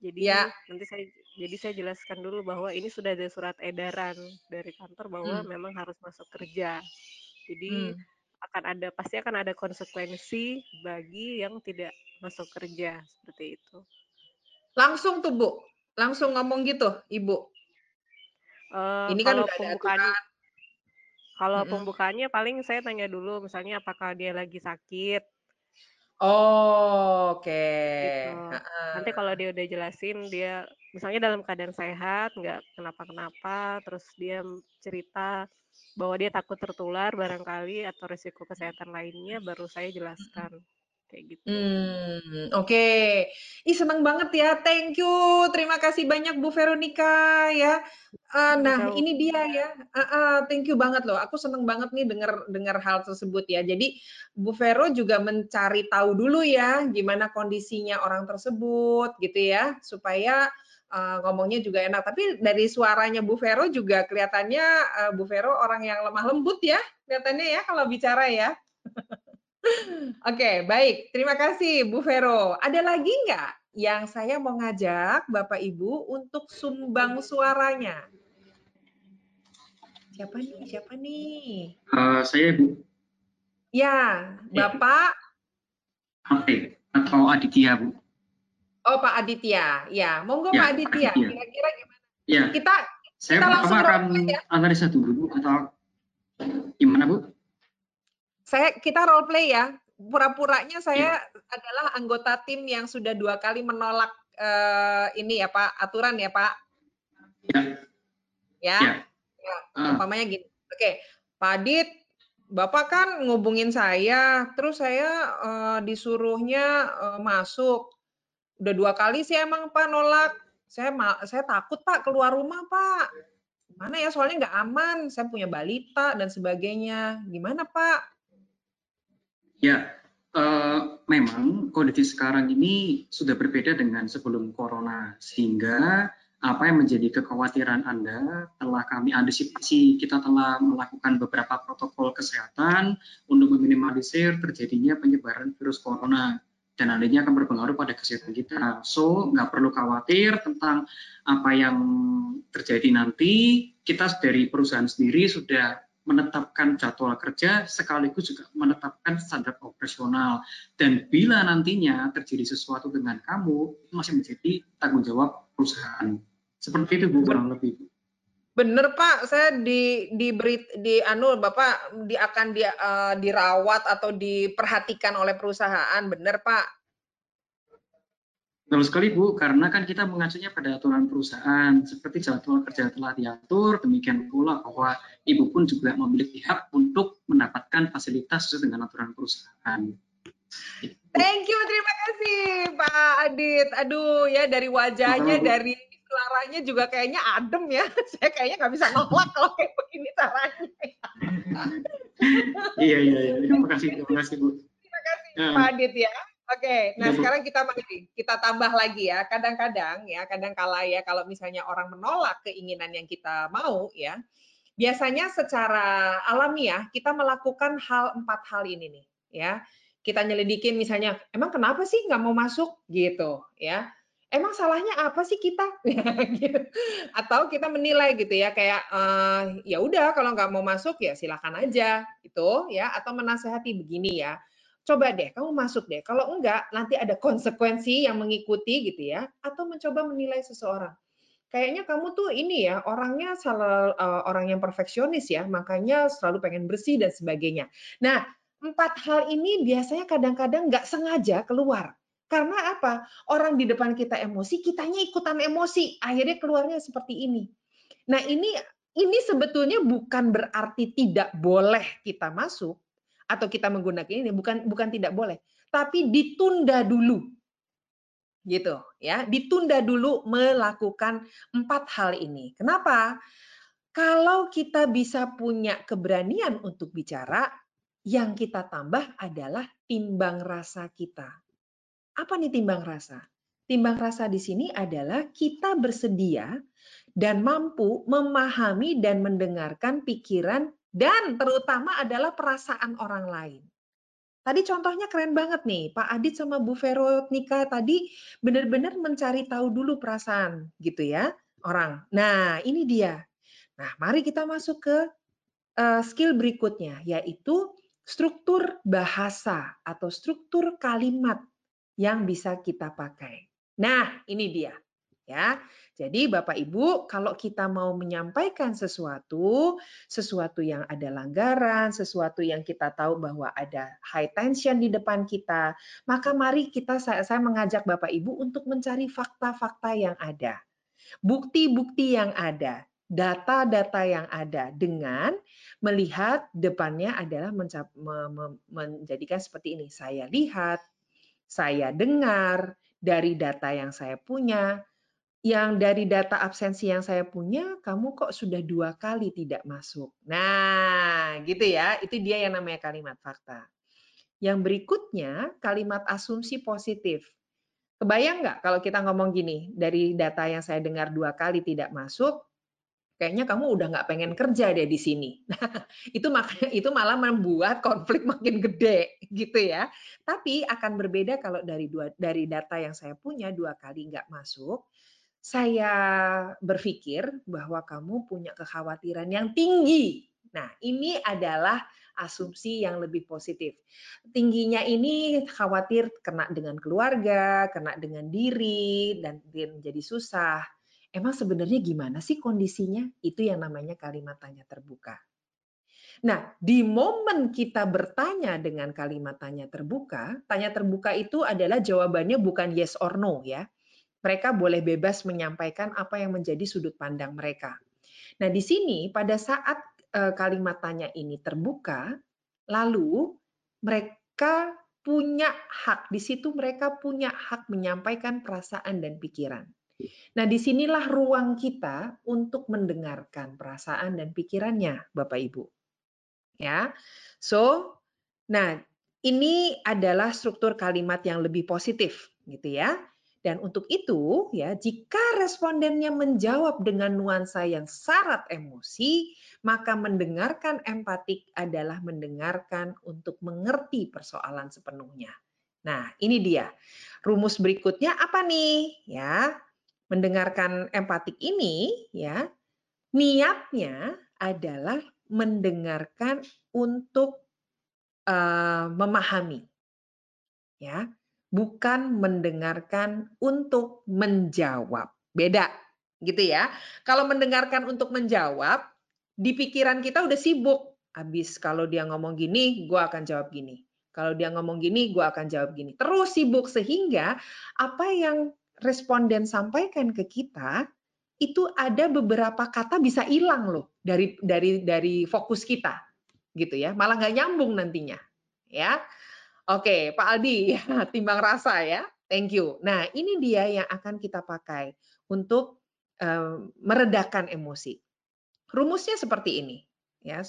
Jadi ya. nanti saya jadi saya jelaskan dulu bahwa ini sudah ada surat edaran dari kantor bahwa hmm. memang harus masuk kerja. Jadi hmm akan ada pasti akan ada konsekuensi bagi yang tidak masuk kerja seperti itu. Langsung tuh Bu, langsung ngomong gitu Ibu. Uh, Ini kan udah pembukaannya, kalau mm -hmm. pembukaannya paling saya tanya dulu misalnya apakah dia lagi sakit. Oh, oke. Okay. Gitu. Nanti kalau dia udah jelasin dia misalnya dalam keadaan sehat, nggak kenapa-kenapa, terus dia cerita bahwa dia takut tertular barangkali atau risiko kesehatan lainnya baru saya jelaskan kayak gitu. Hmm, oke. Okay. Ih senang banget ya. Thank you. Terima kasih banyak Bu Veronica ya. Uh, nah, ini dia ya. Uh, uh, thank you banget loh. Aku seneng banget nih dengar dengar hal tersebut ya. Jadi Bu Vero juga mencari tahu dulu ya gimana kondisinya orang tersebut gitu ya supaya uh, ngomongnya juga enak. Tapi dari suaranya Bu Vero juga kelihatannya uh, Bu Vero orang yang lemah lembut ya, kelihatannya ya kalau bicara ya. <laughs> Oke, okay, baik. Terima kasih Bu Vero. Ada lagi nggak yang saya mau ngajak Bapak Ibu untuk sumbang suaranya? Siapa nih? Siapa nih? Uh, saya Bu. Ya, Bapak. Oke, okay. atau Aditya Bu. Oh Pak Aditya, ya monggo ya, Pak Aditya. Kira-kira gimana? Ya. Kita saya kita langsung akan ya. analisa dulu atau gimana Bu? Saya kita role play ya. Pura-puranya saya ya. adalah anggota tim yang sudah dua kali menolak uh, ini ya Pak aturan ya Pak. Ya. Ya. Ya. ya. Uh. Umpamanya gini. Oke, Pak Adit, Bapak kan ngubungin saya, terus saya uh, disuruhnya uh, masuk udah dua kali sih emang Pak nolak. Saya saya takut Pak keluar rumah Pak. Gimana ya soalnya nggak aman. Saya punya balita dan sebagainya. Gimana Pak? Ya, uh, memang kondisi sekarang ini sudah berbeda dengan sebelum corona sehingga apa yang menjadi kekhawatiran Anda telah kami antisipasi. Kita telah melakukan beberapa protokol kesehatan untuk meminimalisir terjadinya penyebaran virus corona dan nantinya akan berpengaruh pada kesehatan kita. So, nggak perlu khawatir tentang apa yang terjadi nanti. Kita dari perusahaan sendiri sudah menetapkan jadwal kerja sekaligus juga menetapkan standar operasional. Dan bila nantinya terjadi sesuatu dengan kamu, itu masih menjadi tanggung jawab perusahaan. Seperti itu Bu kurang lebih. Bener Pak, saya di di beri di anu Bapak di akan di, uh, dirawat atau diperhatikan oleh perusahaan, bener Pak. Betul sekali Bu, karena kan kita mengacunya pada aturan perusahaan, seperti jadwal kerja telah diatur, demikian pula bahwa Ibu pun juga memiliki hak untuk mendapatkan fasilitas sesuai dengan aturan perusahaan. Thank you, terima kasih Pak Adit. Aduh ya dari wajahnya, dari suaranya juga kayaknya adem ya. <laughs> Saya kayaknya nggak bisa nolak kalau kayak begini caranya. <laughs> iya, iya, iya. Terima kasih, terima kasih Bu. Terima kasih Pak Adit ya. Oke, nah ya, sekarang kita mari kita tambah lagi ya. Kadang-kadang ya, kadang kala ya kalau misalnya orang menolak keinginan yang kita mau ya, biasanya secara alamiah kita melakukan hal empat hal ini nih ya. Kita nyelidikin misalnya, emang kenapa sih nggak mau masuk gitu ya? Emang salahnya apa sih kita? <laughs> Gitu. Atau kita menilai gitu ya kayak uh, ya udah kalau nggak mau masuk ya silakan aja gitu ya. Atau menasehati begini ya coba deh kamu masuk deh. Kalau enggak, nanti ada konsekuensi yang mengikuti gitu ya. Atau mencoba menilai seseorang. Kayaknya kamu tuh ini ya, orangnya salah uh, orang yang perfeksionis ya, makanya selalu pengen bersih dan sebagainya. Nah, empat hal ini biasanya kadang-kadang nggak sengaja keluar. Karena apa? Orang di depan kita emosi, kitanya ikutan emosi. Akhirnya keluarnya seperti ini. Nah, ini ini sebetulnya bukan berarti tidak boleh kita masuk, atau kita menggunakan ini bukan bukan tidak boleh, tapi ditunda dulu. Gitu ya, ditunda dulu melakukan empat hal ini. Kenapa? Kalau kita bisa punya keberanian untuk bicara, yang kita tambah adalah timbang rasa kita. Apa nih timbang rasa? Timbang rasa di sini adalah kita bersedia dan mampu memahami dan mendengarkan pikiran dan terutama adalah perasaan orang lain. Tadi contohnya keren banget nih, Pak Adit sama Bu Vero nikah tadi benar-benar mencari tahu dulu perasaan gitu ya orang. Nah ini dia. Nah mari kita masuk ke uh, skill berikutnya yaitu struktur bahasa atau struktur kalimat yang bisa kita pakai. Nah ini dia ya. Jadi Bapak Ibu, kalau kita mau menyampaikan sesuatu, sesuatu yang ada langgaran, sesuatu yang kita tahu bahwa ada high tension di depan kita, maka mari kita saya, saya mengajak Bapak Ibu untuk mencari fakta-fakta yang ada. Bukti-bukti yang ada, data-data yang ada dengan melihat depannya adalah menjadikan seperti ini. Saya lihat, saya dengar dari data yang saya punya, yang dari data absensi yang saya punya, kamu kok sudah dua kali tidak masuk. Nah, gitu ya. Itu dia yang namanya kalimat fakta. Yang berikutnya, kalimat asumsi positif. Kebayang nggak kalau kita ngomong gini, dari data yang saya dengar dua kali tidak masuk, kayaknya kamu udah nggak pengen kerja deh di sini. <laughs> Itu makanya itu malah membuat konflik makin gede gitu ya. Tapi akan berbeda kalau dari dua dari data yang saya punya dua kali nggak masuk, saya berpikir bahwa kamu punya kekhawatiran yang tinggi. Nah, ini adalah asumsi yang lebih positif. Tingginya ini khawatir kena dengan keluarga, kena dengan diri, dan jadi susah. Emang sebenarnya gimana sih kondisinya? Itu yang namanya kalimat tanya terbuka. Nah, di momen kita bertanya dengan kalimat tanya terbuka, tanya terbuka itu adalah jawabannya bukan yes or no ya mereka boleh bebas menyampaikan apa yang menjadi sudut pandang mereka. Nah, di sini pada saat eh, kalimat tanya ini terbuka, lalu mereka punya hak. Di situ mereka punya hak menyampaikan perasaan dan pikiran. Nah, di sinilah ruang kita untuk mendengarkan perasaan dan pikirannya, Bapak Ibu. Ya, so, nah ini adalah struktur kalimat yang lebih positif, gitu ya. Dan untuk itu, ya, jika respondennya menjawab dengan nuansa yang syarat emosi, maka mendengarkan empatik adalah mendengarkan untuk mengerti persoalan sepenuhnya. Nah, ini dia. Rumus berikutnya apa nih? Ya, mendengarkan empatik ini ya, niatnya adalah mendengarkan untuk uh, memahami. Ya, bukan mendengarkan untuk menjawab. Beda gitu ya. Kalau mendengarkan untuk menjawab, di pikiran kita udah sibuk. Habis kalau dia ngomong gini, gue akan jawab gini. Kalau dia ngomong gini, gue akan jawab gini. Terus sibuk sehingga apa yang responden sampaikan ke kita itu ada beberapa kata bisa hilang loh dari dari dari fokus kita gitu ya malah nggak nyambung nantinya ya oke Pak Aldi <laughs> timbang rasa ya. Thank you. Nah ini dia yang akan kita pakai untuk um, meredakan emosi. Rumusnya seperti ini ya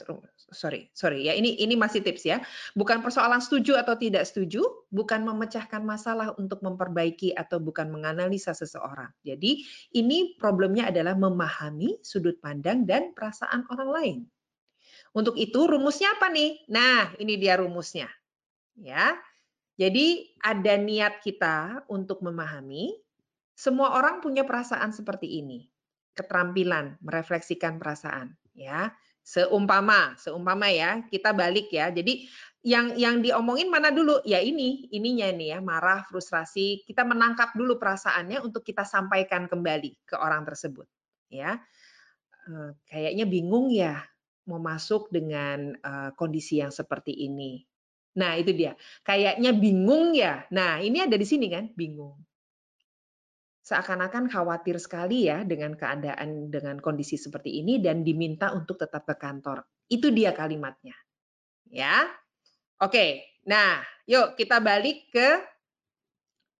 sorry sorry ya ini ini masih tips ya. Bukan persoalan setuju atau tidak setuju bukan memecahkan masalah untuk memperbaiki atau bukan menganalisa seseorang. Jadi ini problemnya adalah memahami sudut pandang dan perasaan orang lain. Untuk itu rumusnya apa nih? Nah ini dia rumusnya ya jadi ada niat kita untuk memahami semua orang punya perasaan seperti ini keterampilan merefleksikan perasaan ya Seumpama, seumpama ya, kita balik ya. Jadi yang yang diomongin mana dulu? Ya ini, ininya ini ya, marah, frustrasi. Kita menangkap dulu perasaannya untuk kita sampaikan kembali ke orang tersebut, ya. Eh, kayaknya bingung ya mau masuk dengan uh, kondisi yang seperti ini. Nah, itu dia. Kayaknya bingung ya. Nah, ini ada di sini kan, bingung seakan-akan khawatir sekali ya dengan keadaan dengan kondisi seperti ini dan diminta untuk tetap ke kantor. Itu dia kalimatnya. Ya. Oke. Nah, yuk kita balik ke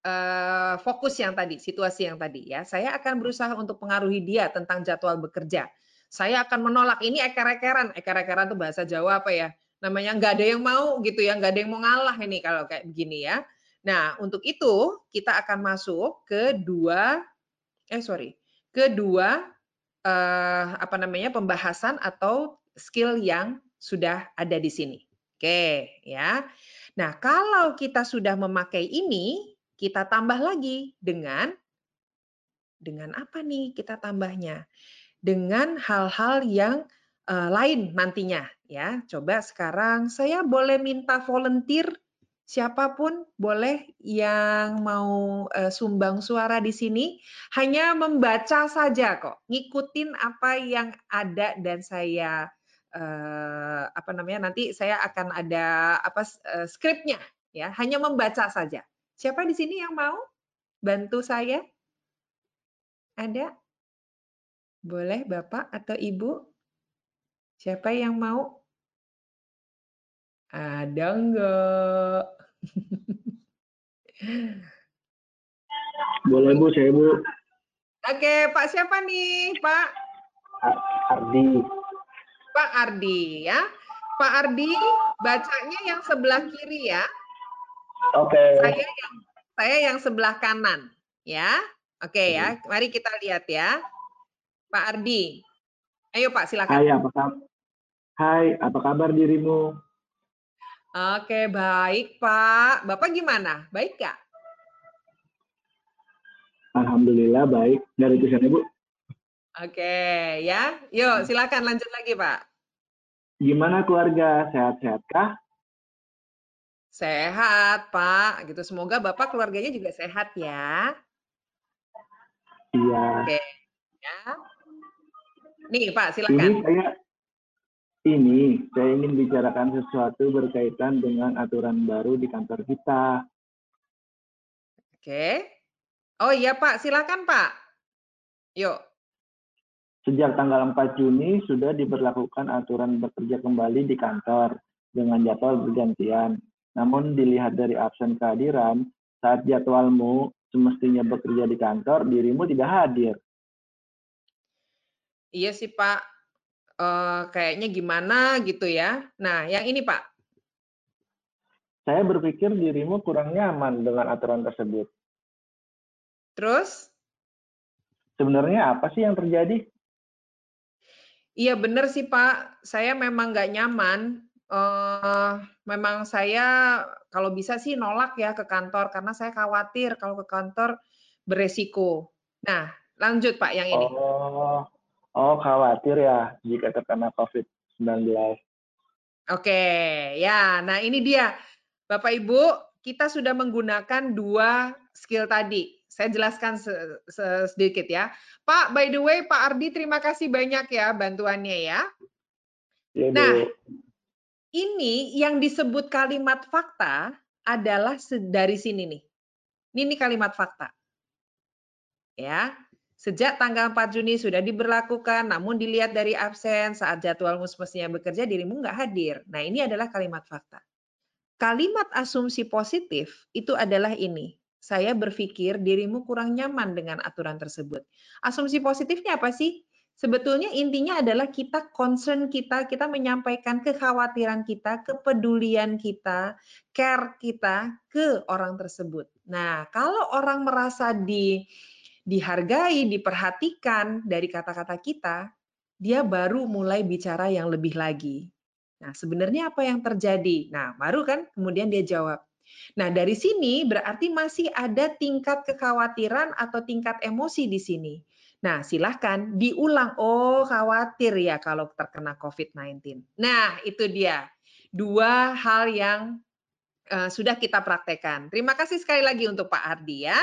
uh, fokus yang tadi, situasi yang tadi ya. Saya akan berusaha untuk pengaruhi dia tentang jadwal bekerja. Saya akan menolak ini eker-ekeran. Eker-ekeran itu bahasa Jawa apa ya? Namanya nggak ada yang mau gitu ya, nggak ada yang mau ngalah ini kalau kayak begini ya. Nah, untuk itu kita akan masuk ke dua eh sorry, kedua eh, apa namanya pembahasan atau skill yang sudah ada di sini. Oke, ya. Nah, kalau kita sudah memakai ini, kita tambah lagi dengan dengan apa nih kita tambahnya? Dengan hal-hal yang uh, lain nantinya ya. Coba sekarang saya boleh minta volunteer Siapa pun boleh yang mau uh, sumbang suara di sini, hanya membaca saja kok, ngikutin apa yang ada dan saya uh, apa namanya nanti saya akan ada apa uh, skripnya ya, hanya membaca saja. Siapa di sini yang mau bantu saya? Ada? Boleh Bapak atau Ibu? Siapa yang mau? Ada enggak? Boleh Bu, saya Bu. Oke, Pak siapa nih, Pak? Ardi. Pak Ardi ya. Pak Ardi bacanya yang sebelah kiri ya. Oke. Saya yang saya yang sebelah kanan ya. Oke ya. Mari kita lihat ya. Pak Ardi. Ayo Pak silakan. Hai, apa kabar? Hai, apa kabar dirimu? Oke, baik Pak. Bapak gimana? Baik Kak? Alhamdulillah baik. Dari itu sana Bu. Oke, ya. Yuk, silakan lanjut lagi Pak. Gimana keluarga? Sehat-sehat kah? Sehat, Pak. Gitu. Semoga Bapak keluarganya juga sehat ya. Iya. Oke. Ya. Nih, Pak, silakan. Ini saya ini saya ingin bicarakan sesuatu berkaitan dengan aturan baru di kantor kita. Oke. Oh iya Pak, silakan Pak. Yuk. Sejak tanggal 4 Juni sudah diberlakukan aturan bekerja kembali di kantor dengan jadwal bergantian. Namun dilihat dari absen kehadiran, saat jadwalmu semestinya bekerja di kantor, dirimu tidak hadir. Iya sih Pak, uh, kayaknya gimana gitu ya. Nah, yang ini Pak. Saya berpikir dirimu kurang nyaman dengan aturan tersebut. Terus? Sebenarnya apa sih yang terjadi? Iya benar sih Pak, saya memang nggak nyaman. Uh, memang saya kalau bisa sih nolak ya ke kantor karena saya khawatir kalau ke kantor beresiko. Nah, lanjut Pak yang ini. Oh, Oh, khawatir ya jika terkena COVID. Oke, ya. Nah, ini dia. Bapak Ibu, kita sudah menggunakan dua skill tadi. Saya jelaskan sedikit ya. Pak, by the way, Pak Ardi, terima kasih banyak ya bantuannya ya. ya nah, ini yang disebut kalimat fakta adalah dari sini nih. Ini kalimat fakta. Ya, Sejak tanggal 4 Juni sudah diberlakukan, namun dilihat dari absen saat jadwal mestinya bekerja, dirimu nggak hadir. Nah, ini adalah kalimat fakta. Kalimat asumsi positif itu adalah ini. Saya berpikir dirimu kurang nyaman dengan aturan tersebut. Asumsi positifnya apa sih? Sebetulnya intinya adalah kita concern kita, kita menyampaikan kekhawatiran kita, kepedulian kita, care kita ke orang tersebut. Nah, kalau orang merasa di dihargai, diperhatikan dari kata-kata kita, dia baru mulai bicara yang lebih lagi. Nah, sebenarnya apa yang terjadi? Nah, baru kan kemudian dia jawab. Nah, dari sini berarti masih ada tingkat kekhawatiran atau tingkat emosi di sini. Nah, silahkan diulang. Oh, khawatir ya kalau terkena COVID-19. Nah, itu dia. Dua hal yang uh, sudah kita praktekkan. Terima kasih sekali lagi untuk Pak Ardi ya.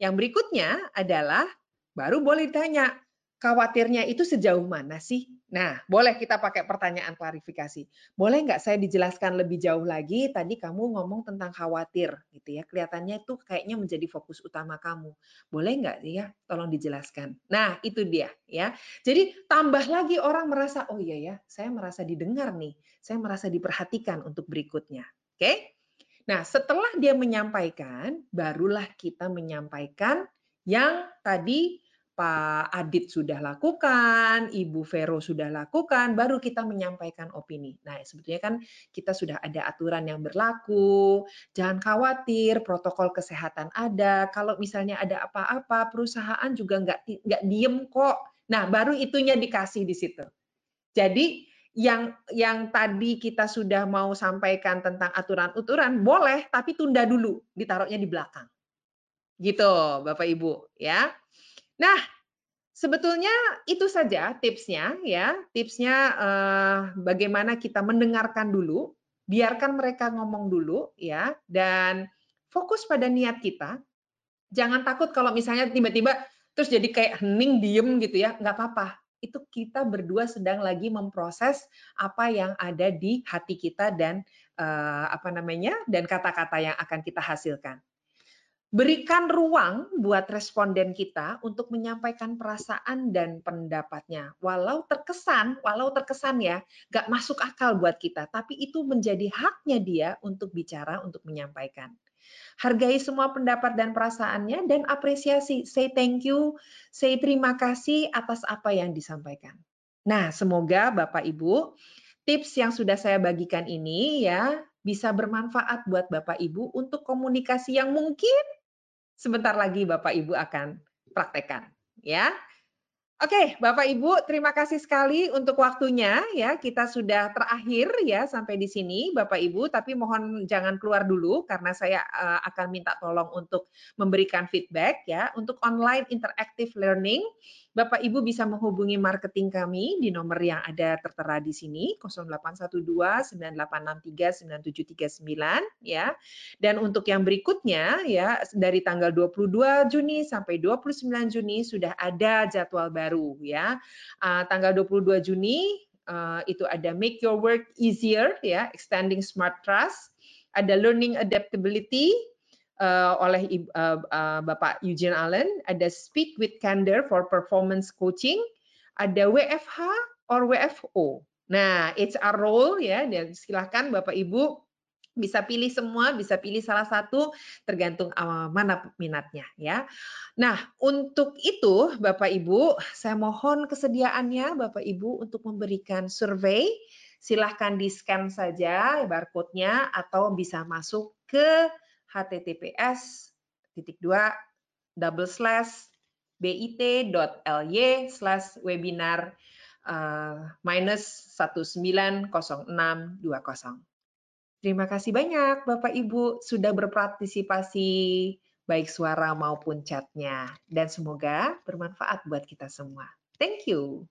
Yang berikutnya adalah baru boleh ditanya, khawatirnya itu sejauh mana sih? Nah, boleh kita pakai pertanyaan klarifikasi. Boleh nggak saya dijelaskan lebih jauh lagi? Tadi kamu ngomong tentang khawatir, gitu ya. Kelihatannya itu kayaknya menjadi fokus utama kamu. Boleh nggak ya? Tolong dijelaskan. Nah, itu dia ya. Jadi tambah lagi orang merasa, oh iya ya, saya merasa didengar nih. Saya merasa diperhatikan untuk berikutnya. Oke? Nah, setelah dia menyampaikan, barulah kita menyampaikan yang tadi Pak Adit sudah lakukan, Ibu Vero sudah lakukan, baru kita menyampaikan opini. Nah, sebetulnya kan kita sudah ada aturan yang berlaku, jangan khawatir, protokol kesehatan ada. Kalau misalnya ada apa-apa, perusahaan juga nggak nggak diem kok. Nah, baru itunya dikasih di situ. Jadi yang yang tadi kita sudah mau sampaikan tentang aturan-aturan boleh tapi tunda dulu ditaruhnya di belakang. Gitu Bapak Ibu ya. Nah sebetulnya itu saja tipsnya ya. Tipsnya eh, bagaimana kita mendengarkan dulu biarkan mereka ngomong dulu ya. Dan fokus pada niat kita. Jangan takut kalau misalnya tiba-tiba terus jadi kayak hening diem gitu ya nggak apa-apa itu kita berdua sedang lagi memproses apa yang ada di hati kita dan uh, apa namanya dan kata-kata yang akan kita hasilkan. Berikan ruang buat responden kita untuk menyampaikan perasaan dan pendapatnya. Walau terkesan, walau terkesan ya, gak masuk akal buat kita, tapi itu menjadi haknya dia untuk bicara, untuk menyampaikan. Hargai semua pendapat dan perasaannya dan apresiasi. Say thank you, say terima kasih atas apa yang disampaikan. Nah, semoga Bapak Ibu tips yang sudah saya bagikan ini ya bisa bermanfaat buat Bapak Ibu untuk komunikasi yang mungkin sebentar lagi Bapak Ibu akan praktekkan ya. Oke, Bapak Ibu, terima kasih sekali untuk waktunya ya. Kita sudah terakhir ya sampai di sini Bapak Ibu, tapi mohon jangan keluar dulu karena saya uh, akan minta tolong untuk memberikan feedback ya. Untuk online interactive learning, Bapak Ibu bisa menghubungi marketing kami di nomor yang ada tertera di sini 0812 9863 9739 ya. Dan untuk yang berikutnya ya dari tanggal 22 Juni sampai 29 Juni sudah ada jadwal baru ya. Uh, tanggal 22 Juni uh, itu ada make your work easier ya, extending smart trust, ada learning adaptability uh, oleh uh, uh, Bapak Eugene Allen, ada Speak with Candor for Performance Coaching, ada WFH or WFO. Nah, it's a role ya, dan silahkan Bapak Ibu bisa pilih semua, bisa pilih salah satu tergantung mana minatnya ya. Nah, untuk itu Bapak Ibu, saya mohon kesediaannya Bapak Ibu untuk memberikan survei. Silahkan di-scan saja barcode-nya atau bisa masuk ke https titik dua double slash bit.ly slash webinar uh, minus 190620. Terima kasih banyak Bapak Ibu sudah berpartisipasi baik suara maupun chatnya dan semoga bermanfaat buat kita semua. Thank you.